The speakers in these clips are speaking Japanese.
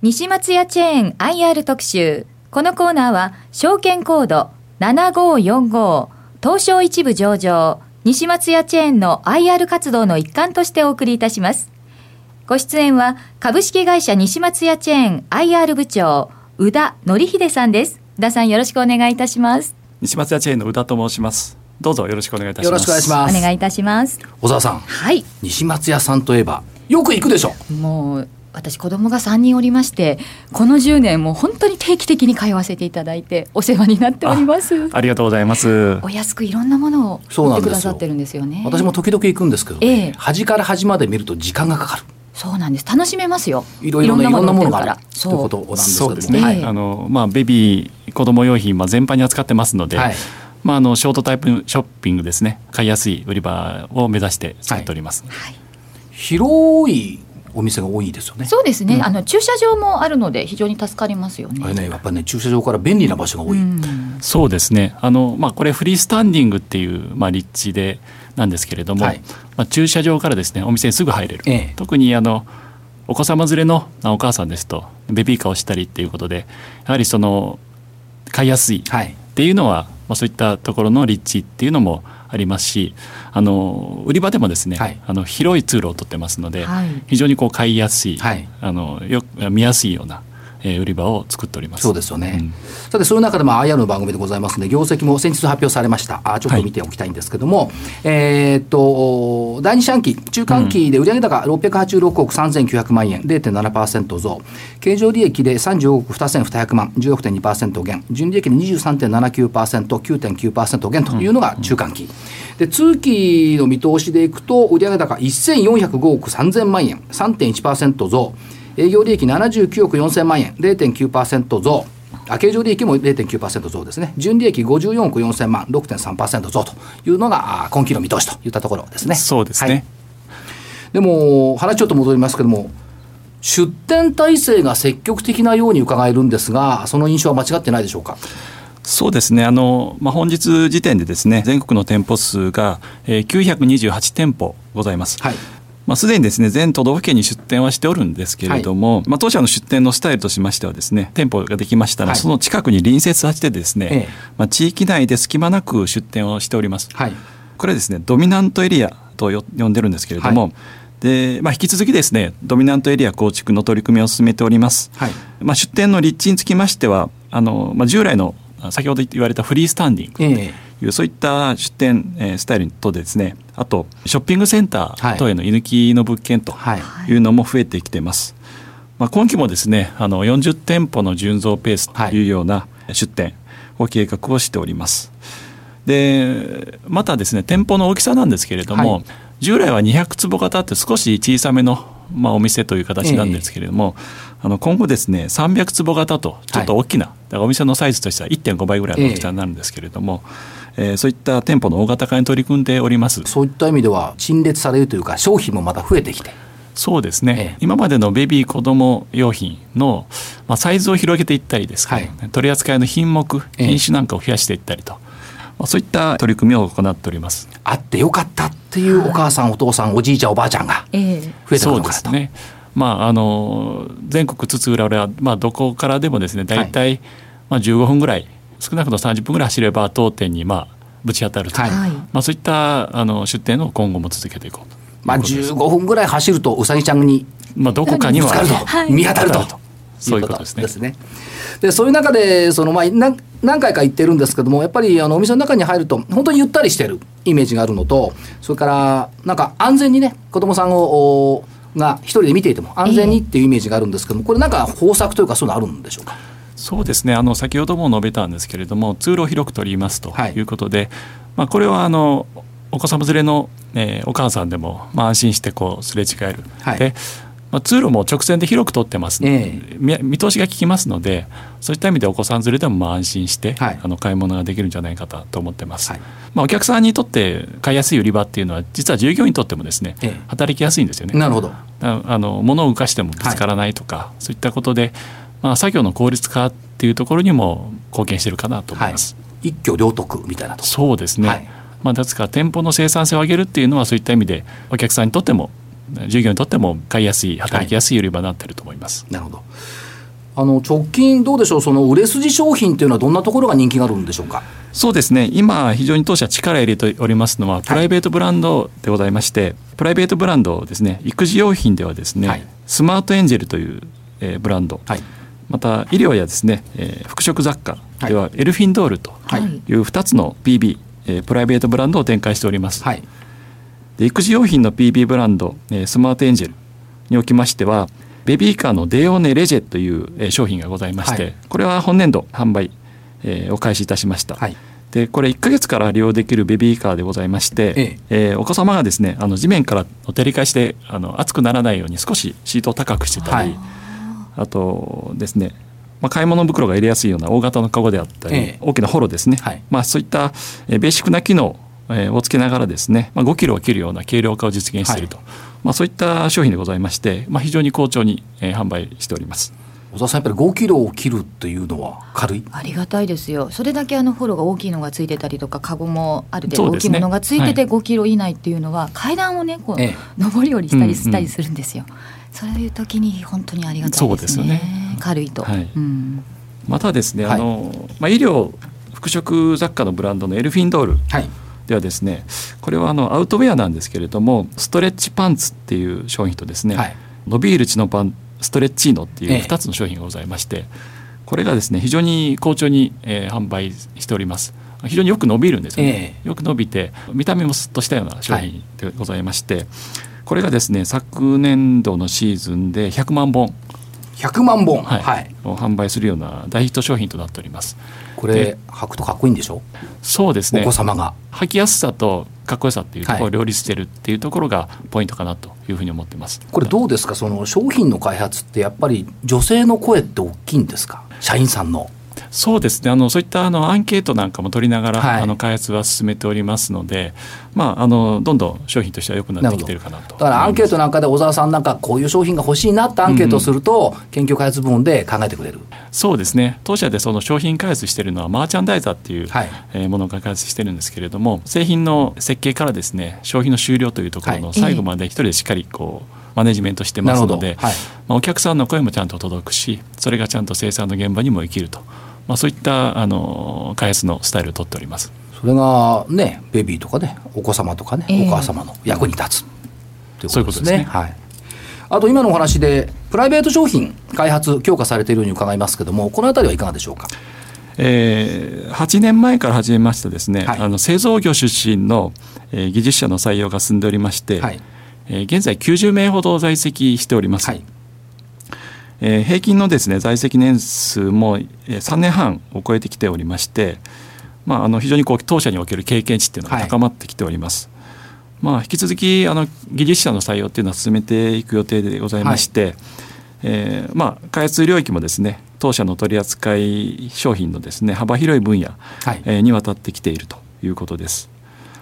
西松屋チェーン IR 特集。このコーナーは、証券コード7545東証一部上場、西松屋チェーンの IR 活動の一環としてお送りいたします。ご出演は、株式会社西松屋チェーン IR 部長、宇田則秀さんです。宇田さんよろしくお願いいたします。西松屋チェーンの宇田と申します。どうぞよろしくお願いいたします。よろしくお願いします。お願いいたします。小沢さん。はい。西松屋さんといえば、よく行くでしょもう私子供が3人おりましてこの10年も本当に定期的に通わせていただいてお世話になっております。ありがとうございます。お安くいろんなものを売ってくださってるんですよね。私も時々行くんですけど、ね、ええ、端から端まで見ると時間がかかる。そうなんです。楽しめますよ。いろいろないろんなものがあるということなんですけどね、はい、あのまあベビー子供用品まあ全般に扱ってますので、はい。まあ、あのショートタイプショッピングですね。買いやすい売り場を目指して作っております、はい、広いお店が多いですよね。そうですね。うん、あの駐車場もあるので非常に助かりますよね。あれね、やっぱりね駐車場から便利な場所が多い。うん、そうですね。あのまあこれフリースタンディングっていうまあ立地でなんですけれども、はい、まあ駐車場からですねお店にすぐ入れる。ええ、特にあのお子様連れのお母さんですとベビーカーをしたりっていうことでやはりその買いやすいっていうのは、はい、まあそういったところの立地っていうのもありますしあの売り場でもですね、はい、あの広い通路を取ってますので、はい、非常にこう買いやすい、はい、あのよ見やすいようなえー、売り場を作っております。そうですよね、うん、さてそういう中でも IR の番組でございますので業績も先日発表されました。あちょっと見ておきたいんですけども、はい、えー、っと第二四半期中間期で売上高686億3900万円0.7%増。経常利益で35億2200万16.2%減。純利益で 23.79%9.9% 減というのが中間期、で通期の見通しでいくと売上高1405億3000万円3.1%増営業利益79億4000万円、0.9%増。経常利益も0.9%増ですね。純利益54億4000万、6.3%増というのが今期の見通しといったところですね。そうですね。はい、でも、話ちょっと戻りますけども、出店体制が積極的なように伺えるんですが、その印象は間違ってないでしょうか？そうですねあの、まあ、本日時点でですね全国の店舗数が、えー、928店舗ございます。はいまあ、すでにですね全都道府県に出店はしておるんですけれども、はい、まあ、当社の出店のスタイルとしましてはですね店舗ができましたら、はい、その近くに隣接させてですね、ええ、まあ、地域内で隙間なく出店をしております。はい、これですねドミナントエリアと呼んでるんですけれども、でまあ、引き続きですねドミナントエリア構築の取り組みを進めております、はい、まあ、出店の立地につきましてはあの、まあ、従来の先ほど言われたフリースタンディング、えいうそういった出店、えー、スタイルとですねあとショッピングセンター等への居抜きの物件というのも増えてきてます。まあ、今期もですねあの40店舗の純増ペースというような出店を計画をしております。でまたですね店舗の大きさなんですけれども、はい、従来は200坪型って少し小さめの、まあ、お店という形なんですけれども、えー、あの今後ですね300坪型とちょっと大きな、はい、だからお店のサイズとしては1.5倍ぐらいの大きさになるんですけれども、えーえー、そういった店舗の大型化に取り組んでおります。そういった意味では陳列されるというか商品もまた増えてきて。そうですね、ええ、今までのベビー子ども用品の、まあ、サイズを広げていったりですね、はい、取り扱いの品目、品種なんかを増やしていったりと、まあ、そういった取り組みを行っております。あってよかったっていうお母さん、お父さんおじいちゃんおばあちゃんが増え。てくるのかと、ねまあ、あの全国津々浦々、まあ、どこからでもですね大体、はい、まあ、15分ぐらい少なくとも30分ぐらい走れば当店にまあぶち当たると、はい、まあ、そういったあの出店を今後も続けていこうと。まあ、15分ぐらい走るとうさぎちゃんに、まあ、どこかには見当たると。そういうことですね。でそういう中でその、まあ、何何回か言ってるんですけどもやっぱりあのお店の中に入ると本当にゆったりしてるイメージがあるのとそれからなんか安全にね子供さんをが一人で見ていても安全にっていうイメージがあるんですけどもこれなんか方策というかそういうのあるんでしょうか？そうですね。あの先ほども述べたんですけれども通路を広く取りますとい。うことで、はい、まあ、これはあのお子様連れの、えー、お母さんでも、まあ、安心してこうすれ違える、はい、でまあ、通路も直線で広く取ってます、ね、えー、見通しが利きますのでそういった意味でお子さん連れでもまあ安心して、はい、あの買い物ができるんじゃないかと思ってます、はい、まあ、お客さんにとって買いやすい売り場っていうのは実は従業員にとってもですね、えー、働きやすいんですよね。なるほどあの物を浮かしてもぶつからないとか、そういったことでまあ、作業の効率化っていうところにも貢献してるかなと思います。はい、一挙両得みたいなとそうですね、はい、まあ、ですから店舗の生産性を上げるっていうのはそういった意味でお客さんにとっても従業員にとっても買いやすい働きやすい売り場になってると思います。なるほどあの直近どうでしょう？その売れ筋商品っていうのはどんなところが人気があるんでしょうか？そうですね。今非常に当社力入れておりますのはプライベートブランドでございまして、はい、プライベートブランドですね。育児用品ではですね、はい、スマートエンジェルという、えー、ブランド、はい、また医療やですね、えー、服飾雑貨ではエルフィンドールという2つの PB、えー、プライベートブランドを展開しております、はい、で育児用品の PB ブランド、えー、スマートエンジェルにおきましてはベビーカーのデオネレジェという、えー、商品がございまして、はい、これは本年度販売、えー、お開始いたしました、はい、でこれ1か月から利用できるベビーカーでございまして、ええ。えー、お子様がですねあの地面から照り返してあの熱くならないように少しシートを高くしてたり、はい、あとですねまあ、買い物袋が入れやすいような大型のカゴであったり、ええ、大きなホロですね、はい、まあ、そういったベーシックな機能をつけながらですね、まあ、5キロを切るような軽量化を実現していると、はい、まあ、そういった商品でございまして、まあ、非常に好調に、えー、販売しております。小沢さんやっぱり5キロを切るっていうのは軽い？ありがたいですよ。それだけあのフォローが大きいのがついてたりとかカゴもある程度大きいものがついてて5キロ以内っていうのは、はい、階段をねこう、ええ、上り下りしたりしたりするんですよ、うんうん、そういう時に本当にありがたいですね、ね、軽いと、はい、うん、またですね、あのまあ、医療服飾雑貨のブランドのエルフィンドール、はいではですねこれはあのアウトウェアなんですけれどもストレッチパンツっていう商品とですね、はい、伸びるチノパンストレッチーノっていう2つの商品がございまして、ええ、これがですね非常に好調に、えー、販売しております。非常によく伸びるんですよね、え、よく伸びて見た目もすっとしたような商品でございまして、はい、これがですね昨年度のシーズンで100万本100万本、はい、はい、を販売するような大ヒット商品となっております。これ履くとかっこいいんでしょ？そうですね。お子様が。履きやすさとかっこよさっていうところを両立してるっていうところがポイントかなというふうに思ってます、これどうですか？その商品の開発ってやっぱり女性の声って大きいんですか？社員さんのそうですね。あのそういったあのアンケートなんかも取りながら、はい、あの開発は進めておりますので、まあ、あのどんどん商品としては良くなってきてるかなと。だからアンケートなんかで小沢さんなんかこういう商品が欲しいなってアンケートをすると、うん、研究開発部門で考えてくれる。そうですね。当社でその商品開発しているのはマーチャンダイザーっていう、はい、えー、ものを開発してるんですけれども製品の設計からですね商品の終了というところの最後まで一人でしっかりこう、マネジメントしてますので、はい、まあ、お客さんの声もちゃんと届くしそれがちゃんと生産の現場にも生きるとまあ、そういったあの開発のスタイルをとっております。それがねベビーとかねお子様とかね、えー、お母様の役に立つ。ということですね。はい、あと今のお話でプライベート商品開発強化されているように伺いますけどもこの辺りはいかがでしょうか？えー、8年前から始めましてですね、はい、あの製造業出身の、えー、技術者の採用が進んでおりまして、はい、えー、現在90名ほど在籍しております。はいえー、平均のですね在籍年数も3年半を超えてきておりまして、まあ、あの非常にこう当社における経験値っていうのが高まってきております。はい、まあ、引き続きあの技術者の採用っていうのは進めていく予定でございまして、はい、えー、まあ、開発領域もですね当社の取り扱い商品のですね幅広い分野、はい、えー、にわたってきているということです。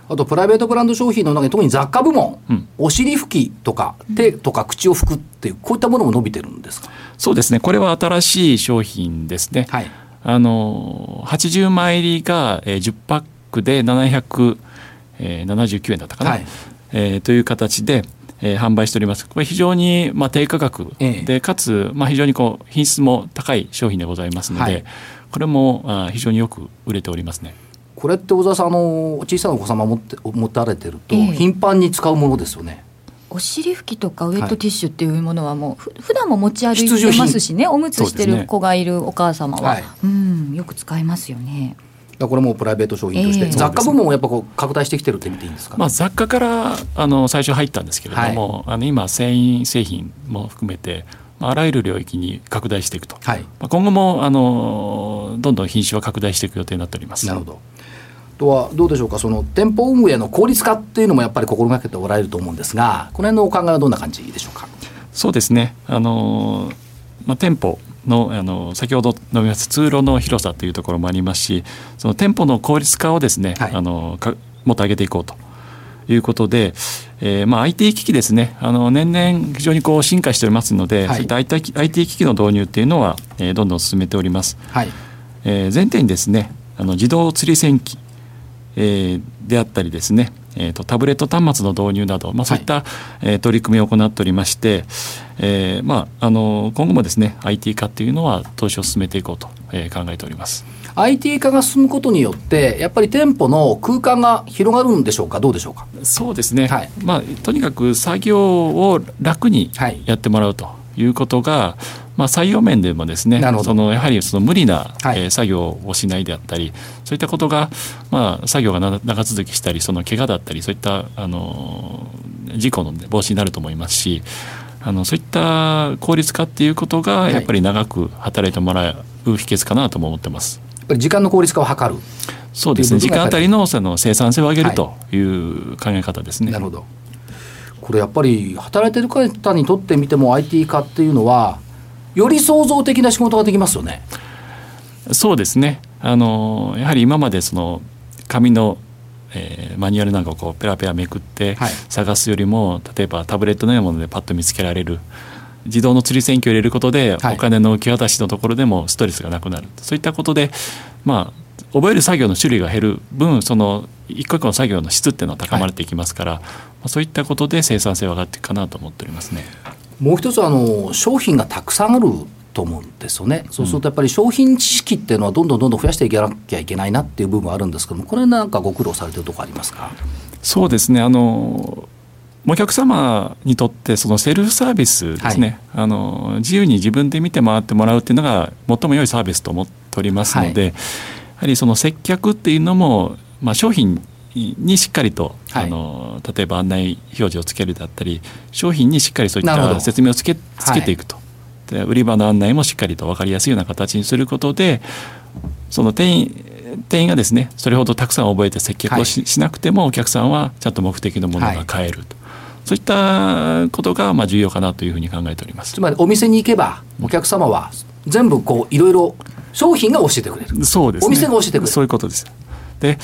あとプライベートブランド商品の中に特に雑貨部門、うん、お尻拭きとか手とか口を拭くっていうこういったものも伸びてるんですか？そうですね。これは新しい商品ですね、はい、あの80枚入りが10パックで779円だったかな、はい、えー、という形でえー、販売しております。これ非常にまあ低価格で、え。え、かつまあ非常にこう品質も高い商品でございますので、はい、これもあ非常によく売れておりますね。これって小沢さんあの小さなお子様持って持たれてると、頻繁に使うものですよね。お尻拭きとかウェットティッシュっていうものはもう、はい、普段も持ち歩いてますしね。おむつしてる子がいるお母様は、ねはい、うんよく使いますよね。これもプライベート商品として、えー、雑貨部門もやっぱこう拡大してきてるって見ていいんですか、まあ、雑貨からあの最初入ったんですけれども、はい、あの今繊維製品も含めてあらゆる領域に拡大していくと、はい、今後もあのどんどん品種は拡大していく予定になっております。なるほどとはどうでしょうか？その店舗運営の効率化っていうのもやっぱり心がけておられると思うんですがこの辺のお考えはどんな感じでしょうか？そうですね。あの、まあ、店舗のあの先ほど述べました通路の広さというところもありますしその店舗の効率化をですね、はい、あのかもっと上げていこうということで、えーまあ、IT 機器ですね。あの年々非常にこう進化しておりますので、はい、そういった IT, IT 機器の導入っていうのは、えー、どんどん進めております。はい。えー、前提にですねあの自動釣り線機えー、であったりですね、えーと、タブレット端末の導入など、まあ、そういった、はい、えー、取り組みを行っておりまして、えーまあ、あの今後もですね IT 化っていうのは投資を進めていこうと、えー、考えております。IT 化が進むことによってやっぱり店舗の空間が広がるんでしょうか？どうでしょうか？そうですね、はい、まあ、とにかく作業を楽にやってもらうということが、はいまあ、採用面でもですねそのやはりその無理な、はい、えー、作業をしないであったりそういったことが、まあ、作業が長続きしたりその怪我だったりそういったあの事故の防止になると思いますしあのそういった効率化っていうことがやっぱり長く働いてもらう秘訣かなとも思ってます。ぱり時間の効率化を図る。そうですね。時間あたりのその生産性を上げるという考え方ですね。なるほど。これやっぱり働いてる方にとってみても IT 化っていうのはより創造的な仕事ができますよね。そうですね。あのやはり今までその紙のえー、マニュアルなんかをこうペラペラめくって探すよりも、はい、例えばタブレットのようなものでパッと見つけられる自動の釣り線機を入れることで、お金の受け渡しのところでもストレスがなくなる。そういったことでまあ覚える作業の種類が減る分その一個一個の作業の質っていうのは高まっていきますから、はい、そういったことで生産性は上がっていくかなと思っておりますね。もう一つあの商品がたくさんあると思うんですよね。そうするとやっぱり商品知識っていうのはどんどんどんどん増やしていかなきゃいけないなっていう部分はあるんですけども、これなんかご苦労されてるところありますか？そうですね。あのお客様にとってそのセルフサービスですね、はい、あの自由に自分で見て回ってもらうっていうのが最も良いサービスと思っておりますので、はい、やはりその接客っていうのも、まあ、商品にしっかりと、はい、あの例えば案内表示をつけるだったり商品にしっかりそういった説明をつけつけていくと、で売り場の案内もしっかりと分かりやすいような形にすることでその店員店員がですねそれほどたくさん覚えて接客をし,、しなくてもお客さんはちゃんと目的のものが買えると。そういったことがまあ重要かなというふうに考えております。つまりお店に行けばお客様は全部こういろいろ商品が教えてくれる。そうです、ね、お店が教えてくれる。そういうことです。で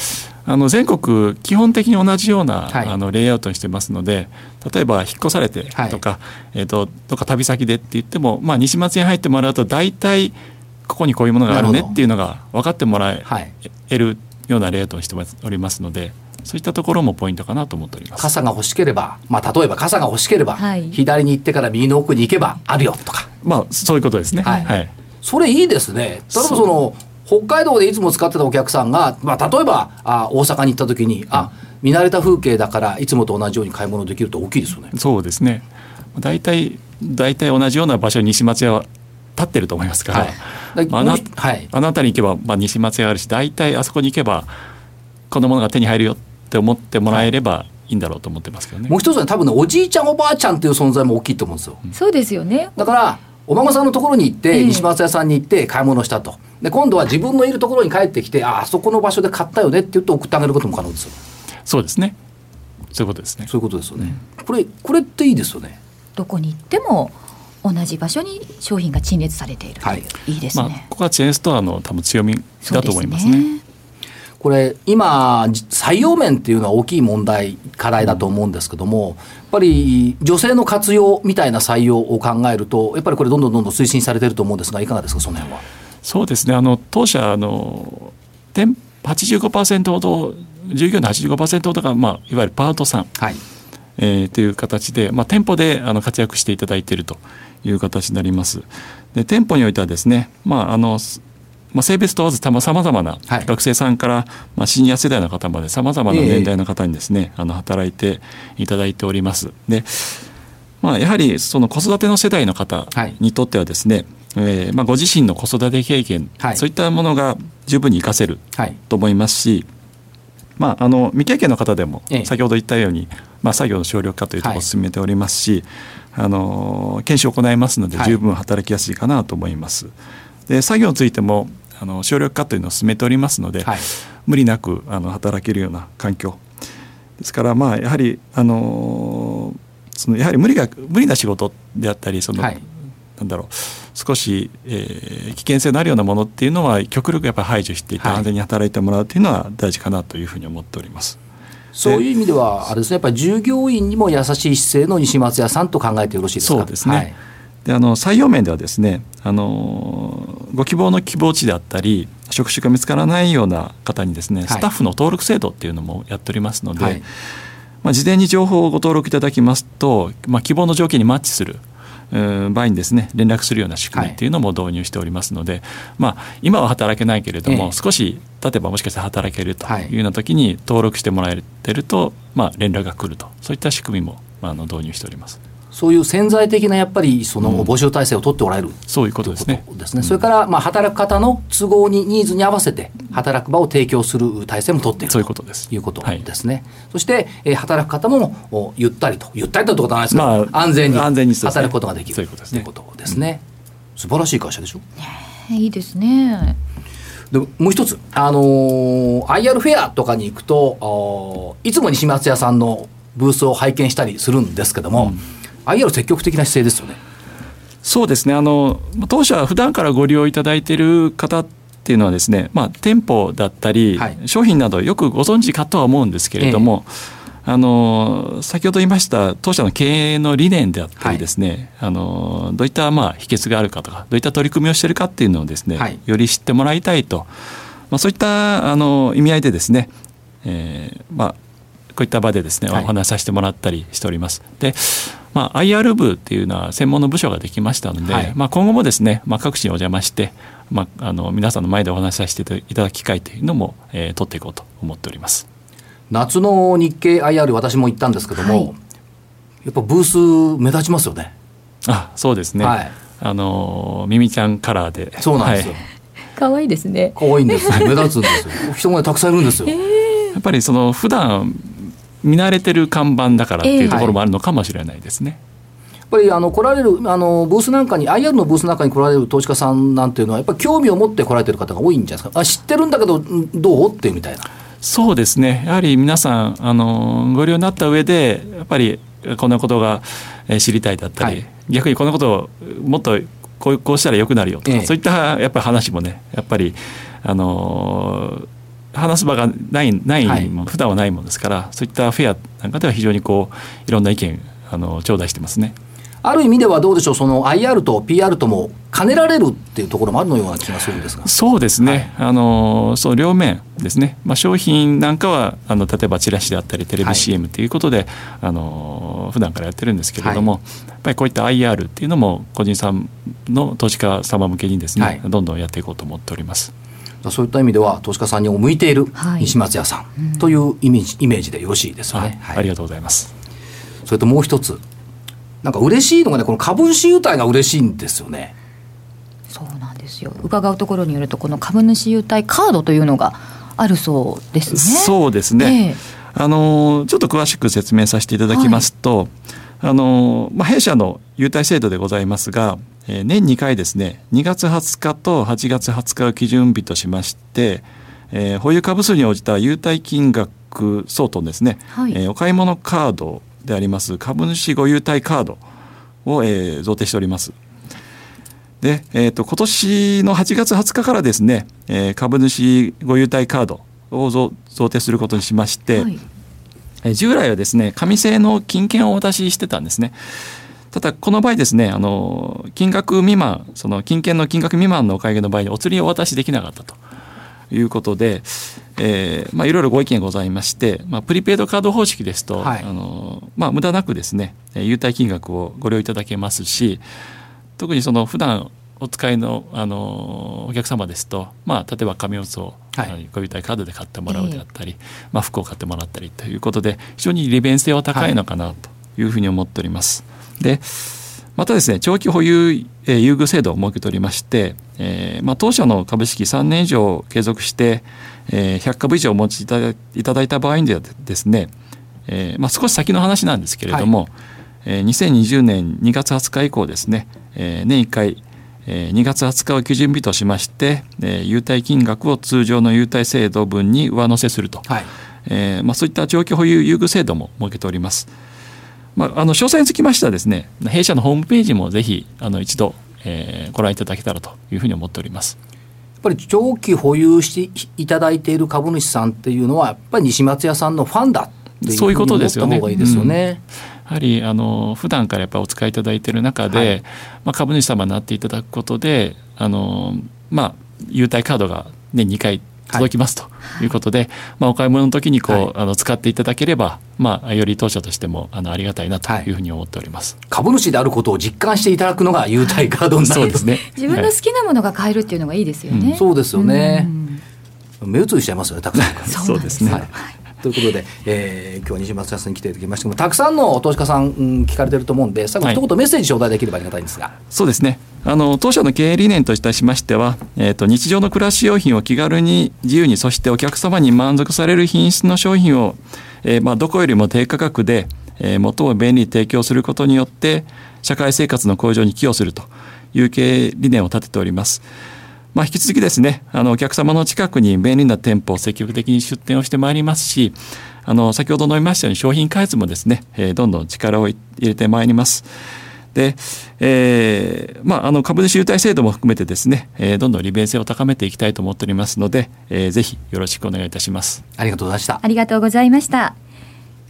あの全国基本的に同じような、はい、あのレイアウトにしてますので例えば引っ越されてとか、はい、えーと、とか旅先でって言っても、まあ、西松に入ってもらうと大体ここにこういうものがあるねっていうのが分かってもらえるようなレイアウトにしておりますのでそういったところもポイントかなと思っております。傘が欲しければ、まあ、例えば傘が欲しければ、はい、左に行ってから右の奥に行けばあるよとか。まあそういうことですね。はい、はい、それいいですね。例えばその北海道でいつも使ってたお客さんが、まあ、例えばあ大阪に行った時に、うん、あ見慣れた風景だからいつもと同じように買い物できると大きいですよねそうですね大体大体同じような場所に西松屋は立ってると思いますから、はいまあ、あなはい、あなたに行けば、まあ、西松屋あるし大体あそこに行けばこのものが手に入るよって思ってもらえればいいんだろうと思ってますけどね。もう一つは多分ねおじいちゃんおばあちゃんっていう存在も大きいと思うんですよ。そうですよね。だからお孫さんのところに行って、西松屋さんに行って買い物したと。で今度は自分のいるところに帰ってきてああそこの場所で買ったよねって言って送ってあげることも可能ですよ。そうですね。そういうことですね。そういうことですよね。うん、これこれっていいですよね。どこに行っても同じ場所に商品が陳列されている。はい。いいですね。まあ、ここはチェーンストアの多分強みだと思いますね。これ今採用面っていうのは大きい問題課題だと思うんですけども、やっぱり女性の活用みたいな採用を考えるとやっぱりこれどんどんどんどん推進されてると思うんですがいかがですかその辺は？そうですねあの当社あの85%ほど従業員の85%ほどが、まあ、いわゆるパートさん、はいえー、という形で、まあ、店舗であの活躍していただいているという形になります。で店舗においてはですね、まあ、あのまあ、性別問わずさまざまな学生さんから、まあ、シニア世代の方までさまざまな年代の方にですね、あの働いていただいております。でまあ、やはりその子育ての世代の方にとってはですね、はい、えー、まあ、ご自身の子育て経験、はい、そういったものが十分に活かせると思いますし、まあ、あの未経験の方でも先ほど言ったように、まあ、作業の省力化というところを進めておりますし、はい、あの研修を行いますので十分働きやすいかなと思います。で作業についてもあの省力化というのを進めておりますので、はい、無理なくあの働けるような環境ですからまあやはりあのそのやはり無理が無理な仕事であったりその、はい、なんだろう少し、えー、危険性のあるようなものっていうのは極力やっぱり排除していって安全に働いてもらうというのは大事かなというふうに思っております。そういう意味ではあれですねやっぱり従業員にも優しい姿勢の西松屋さんと考えてよろしいですか？そうですね。はいであの採用面ではですねあのご希望の希望値であったり職種が見つからないような方にですね、スタッフの登録制度っていうのもやっておりますので、はい、まあ、事前に情報をご登録いただきますと、まあ、希望の条件にマッチする場合にですね連絡するような仕組みっていうのも導入しておりますので、はい、まあ、今は働けないけれども、ええ、少し例えばもしかしたら働けるというような時に登録してもらえてると、まあ、連絡が来るとそういった仕組みもあの導入しております。そういう潜在的なやっぱりその募集体制を取っておられる、うん、そういうことですね。ですね、それからまあ働く方の都合にニーズに合わせて働く場を提供する体制も取っている。そういうことです。いうことですね、はい、そして、えー、働く方もゆったりと。ゆったりとってことはないですけど、まあ、安全に働くことができる、ということですね。ことですね、うん、素晴らしい会社でしょ？いいですね。でもう一つ、あのー、IR フェアとかに行くといつも西松屋さんのブースを拝見したりするんですけども、うん IR 積極的な姿勢ですよね。そうですね。あの当社は普段からご利用いただいている方っていうのはですね、まあ、店舗だったり、はい、商品などよくご存知かとは思うんですけれども、えー、あの先ほど言いました当社の経営の理念であったりですね、はい、あのどういったまあ秘訣があるかとかどういった取り組みをしているかっていうのをですね、はい、より知ってもらいたいと、まあ、そういったあの意味合いでですね、えーまあ、こういった場でですね、お話しさせてもらったりしております。でまあ、IR 部っていうのは専門の部署ができましたので、はい、まあ、今後もですね、まあ、各地にお邪魔して、まあ、あの皆さんの前でお話しさせていただく機会というのも、えー、取っていこうと思っております。夏の日経 IR 私も行ったんですけども、はい、やっぱブース目立ちますよね。あそうですね、はい、あのミミちゃんカラーで。そうなんですよ、可愛いですね。可愛いんです目立つんですよ。人がたくさんいるんですよ、えー、やっぱりその普段見慣れてる看板だからっていうところもあるのかもしれないですね。やっぱりあの来られるあのブースなんかに IR のブースなんかに来られる投資家さんなんていうのはやっぱり興味を持って来られてる方が多いんじゃないですか？あ知ってるんだけどどう？っていうみたいな。そうですね。やはり皆さんあのご利用になった上でやっぱりこんなことが知りたいだったり、はい、逆にこんなことをもっとこうこうしたらよくなるよとか、ええ、そういったやっぱり話もねやっぱりあの話す場がないないも、はい、普段はないものですからそういったフェアなんかでは非常にこういろんな意見あの頂戴してますね。ある意味ではどうでしょう、その IR と PR とも兼ねられるっていうところもあるのような気がするんですが。そうですね、はい、あのその両面ですね、まあ、商品なんかはあの例えばチラシであったり、テレビ CM ということで、はい、あの普段からやってるんですけれども、はい、やっぱりこういった IR っていうのも、個人さんの投資家様向けにですね、はい、どんどんやっていこうと思っております。そういった意味では投資家さんに向いている西松屋さんというイメージ,、イメージでよろしいですよね、はい、ありがとうございます。それともう一つ。なんか嬉しいのがねこの株主優待が嬉しいんですよね。そうなんですよ。伺うところによるとこの株主優待カードというのがあるそうですね。そうですね、えー、あのちょっと詳しく説明させていただきますと、はいあのまあ、弊社の優待制度でございますが、えー、年2回ですね2月20日と8月20日を基準日としまして、えー、保有株数に応じた優待金額相当ですね、はい、えー、お買い物カードであります株主ご優待カードを、えー、贈呈しております。で、えーと、今年の8月20日からですね、えー、株主ご優待カードを贈呈することにしまして、はい従来はですね紙製の金券をお渡ししてたんですね。ただこの場合ですねあの金額未満その金券の金額未満のお買い上げの場合にお釣りをお渡しできなかったということで、えーまあ、いろいろご意見ございまして、まあ、プリペイドカード方式ですと、はい、あのまあ、無駄なくですね優待金額をご利用いただけますし特にその普段お使いのあのお客様ですと、まあ、例えば紙おつを、はい、ご優待カードで買ってもらうであったり、えー、まあ、服を買ってもらったりということで非常に利便性は高いのかなというふうに思っております。はい、でまたですね長期保有、えー、優遇制度を設けておりまして、えーまあ、当社の株式3年以上継続して、えー、100株以上お持ちいただいただいた場合にはですね、えーまあ、少し先の話なんですけれども、はい。えー、2020年2月20日以降ですね、えー、年1回2月20日を基準日としまして、優待金額を通常の優待制度分に上乗せすると、はいえーまあ、そういった長期保有優遇制度も設けております。まあ、あの詳細につきましてはですね弊社のホームページもぜひあの一度、えー、ご覧いただけたらというふうに思っております。やっぱり長期保有していただいている株主さんっていうのはやっぱり西松屋さんのファンだっていうふうに思った方がいいですよね。やはりあの普段からやっぱりお使いいただいている中で、はい、まあ、株主様になっていただくことであの、まあ、優待カードが年2回届きますとい。うことで、はい、まあ、お買い物の時にこう、はい、あの使っていただければ、まあ、より当社としてもあのありがたいなとい。うふうに思っております、はい、株主であることを実感していただくのが優待カードになる、そうですね。自分の好きなものが買えるっていうのがいいですよね、うん、そうですよね、目移りしちゃいますよねたくさんそうですね、ということで、えー、今日は西松さんに来ていただきましたけどたくさんの投資家さん、うん、聞かれてると思うんで最後一言メッセージ頂戴できればありがたいんですが、そうですね。あの当社の経営理念といたしましては、えーと、日常の暮らし用品を気軽に自由にそしてお客様に満足される品質の商品を、えーまあ、どこよりも低価格で、えー、最も便利に提供することによって社会生活の向上に寄与するという経営理念を立てております。まあ、引き続きですねあのお客様の近くに便利な店舗を積極的に出店をしてまいりますしあの先ほど述べましたように商品開発もですね、えー、どんどん力を入れてまいります。で、えー、まあ、あの株主優待制度も含めてですね、えー、どんどん利便性を高めていきたいと思っておりますので、えー、ぜひよろしくお願いいたします。ありがとうございました。ありがとうございました。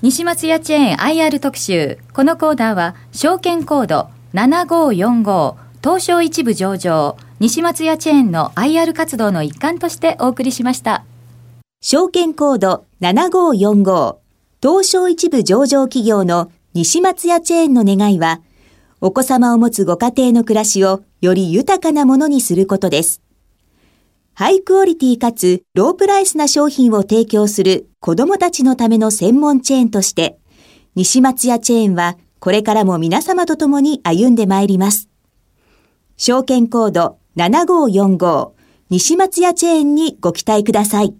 西松屋チェーン IR 特集。このコーナーは証券コード7545東証一部上場西松屋チェーンの IR 活動の一環としてお送りしました証券コード7545東証一部上場企業の西松屋チェーンの願いはお子様を持つご家庭の暮らしをより豊かなものにすることです。ハイクオリティかつロープライスな商品を提供する子供たちのための専門チェーンとして、西松屋チェーンはこれからも皆様と共に歩んでまいります。証券コード7545西松屋チェーンにご期待ください。